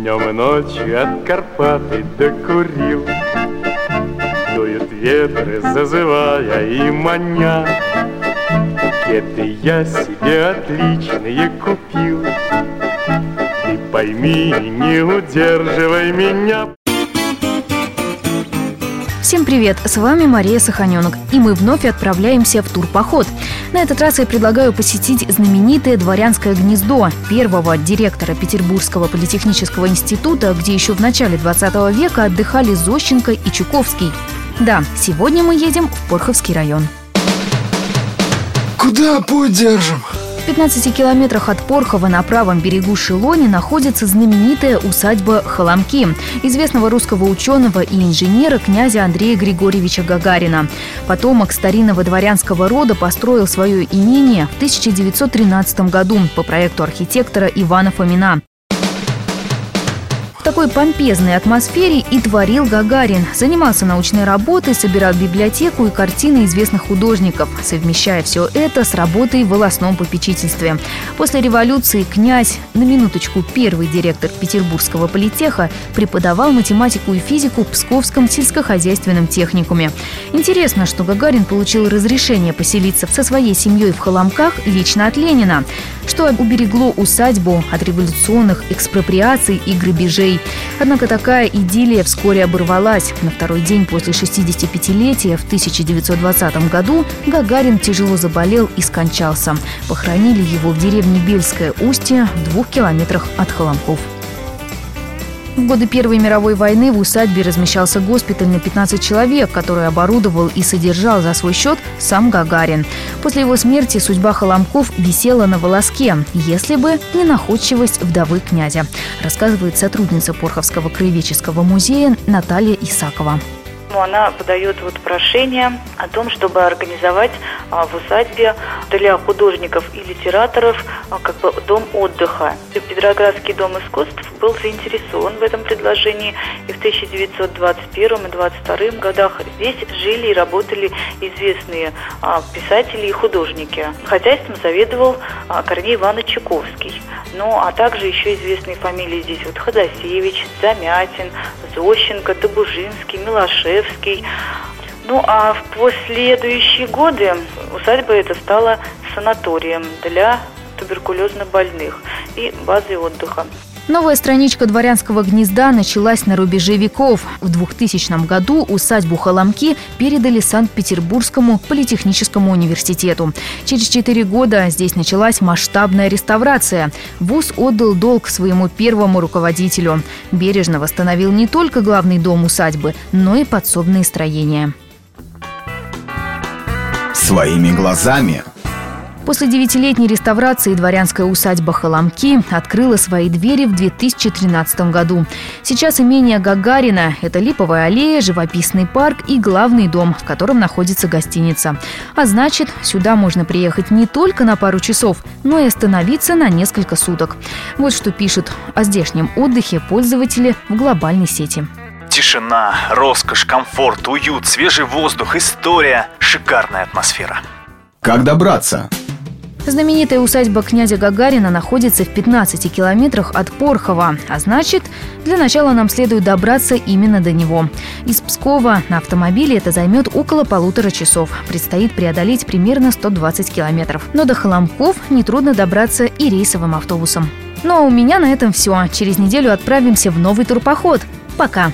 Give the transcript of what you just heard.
Днем и ночью от Карпаты докурил Дуют ветры, зазывая и маня. Пакеты я себе отличные купил. Ты пойми, не удерживай меня Всем привет! С вами Мария Саханенок, и мы вновь отправляемся в турпоход. На этот раз я предлагаю посетить знаменитое дворянское гнездо первого директора Петербургского политехнического института, где еще в начале 20 века отдыхали Зощенко и Чуковский. Да, сегодня мы едем в Порховский район. Куда путь держим? В 15 километрах от Порхова на правом берегу Шелони находится знаменитая усадьба Холомки, известного русского ученого и инженера князя Андрея Григорьевича Гагарина. Потомок старинного дворянского рода построил свое имение в 1913 году по проекту архитектора Ивана Фомина. Такой помпезной атмосфере и творил Гагарин. Занимался научной работой, собирал библиотеку и картины известных художников, совмещая все это с работой в волосном попечительстве. После революции князь, на минуточку первый директор Петербургского политеха, преподавал математику и физику в Псковском сельскохозяйственном техникуме. Интересно, что Гагарин получил разрешение поселиться со своей семьей в Холомках лично от Ленина, что уберегло усадьбу от революционных экспроприаций и грабежей. Однако такая идиллия вскоре оборвалась. На второй день после 65-летия в 1920 году Гагарин тяжело заболел и скончался. Похоронили его в деревне Бельское Устье в двух километрах от Холомков. В годы Первой мировой войны в усадьбе размещался госпиталь на 15 человек, который оборудовал и содержал за свой счет сам Гагарин. После его смерти судьба Холомков висела на волоске, если бы не находчивость вдовы князя, рассказывает сотрудница Порховского краеведческого музея Наталья Исакова. Она подает вот прошение о том, чтобы организовать а, в усадьбе для художников и литераторов а, как бы дом отдыха. Петроградский дом искусств был заинтересован в этом предложении, и в 1921 и 1922 годах здесь жили и работали известные а, писатели и художники. Хозяйством заведовал Корней Иванович Чуковский. Ну, а также еще известные фамилии здесь вот Ходосевич, Замятин, Зощенко, Добужинский, Милошевский. Ну, а в последующие годы усадьба эта стала санаторием для туберкулезно больных и базой отдыха. Новая страничка дворянского гнезда началась на рубеже веков. В 2000 году усадьбу Холомки передали Санкт-Петербургскому политехническому университету. Через четыре года здесь началась масштабная реставрация. ВУЗ отдал долг своему первому руководителю. Бережно восстановил не только главный дом усадьбы, но и подсобные строения. Своими глазами После девятилетней реставрации дворянская усадьба Холомки открыла свои двери в 2013 году. Сейчас имение Гагарина – это Липовая аллея, живописный парк и главный дом, в котором находится гостиница. А значит, сюда можно приехать не только на пару часов, но и остановиться на несколько суток. Вот что пишут о здешнем отдыхе пользователи в глобальной сети. Тишина, роскошь, комфорт, уют, свежий воздух, история, шикарная атмосфера. Как добраться? Знаменитая усадьба князя Гагарина находится в 15 километрах от Порхова, а значит, для начала нам следует добраться именно до него. Из Пскова на автомобиле это займет около полутора часов. Предстоит преодолеть примерно 120 километров. Но до Холомков нетрудно добраться и рейсовым автобусом. Ну а у меня на этом все. Через неделю отправимся в новый турпоход. Пока!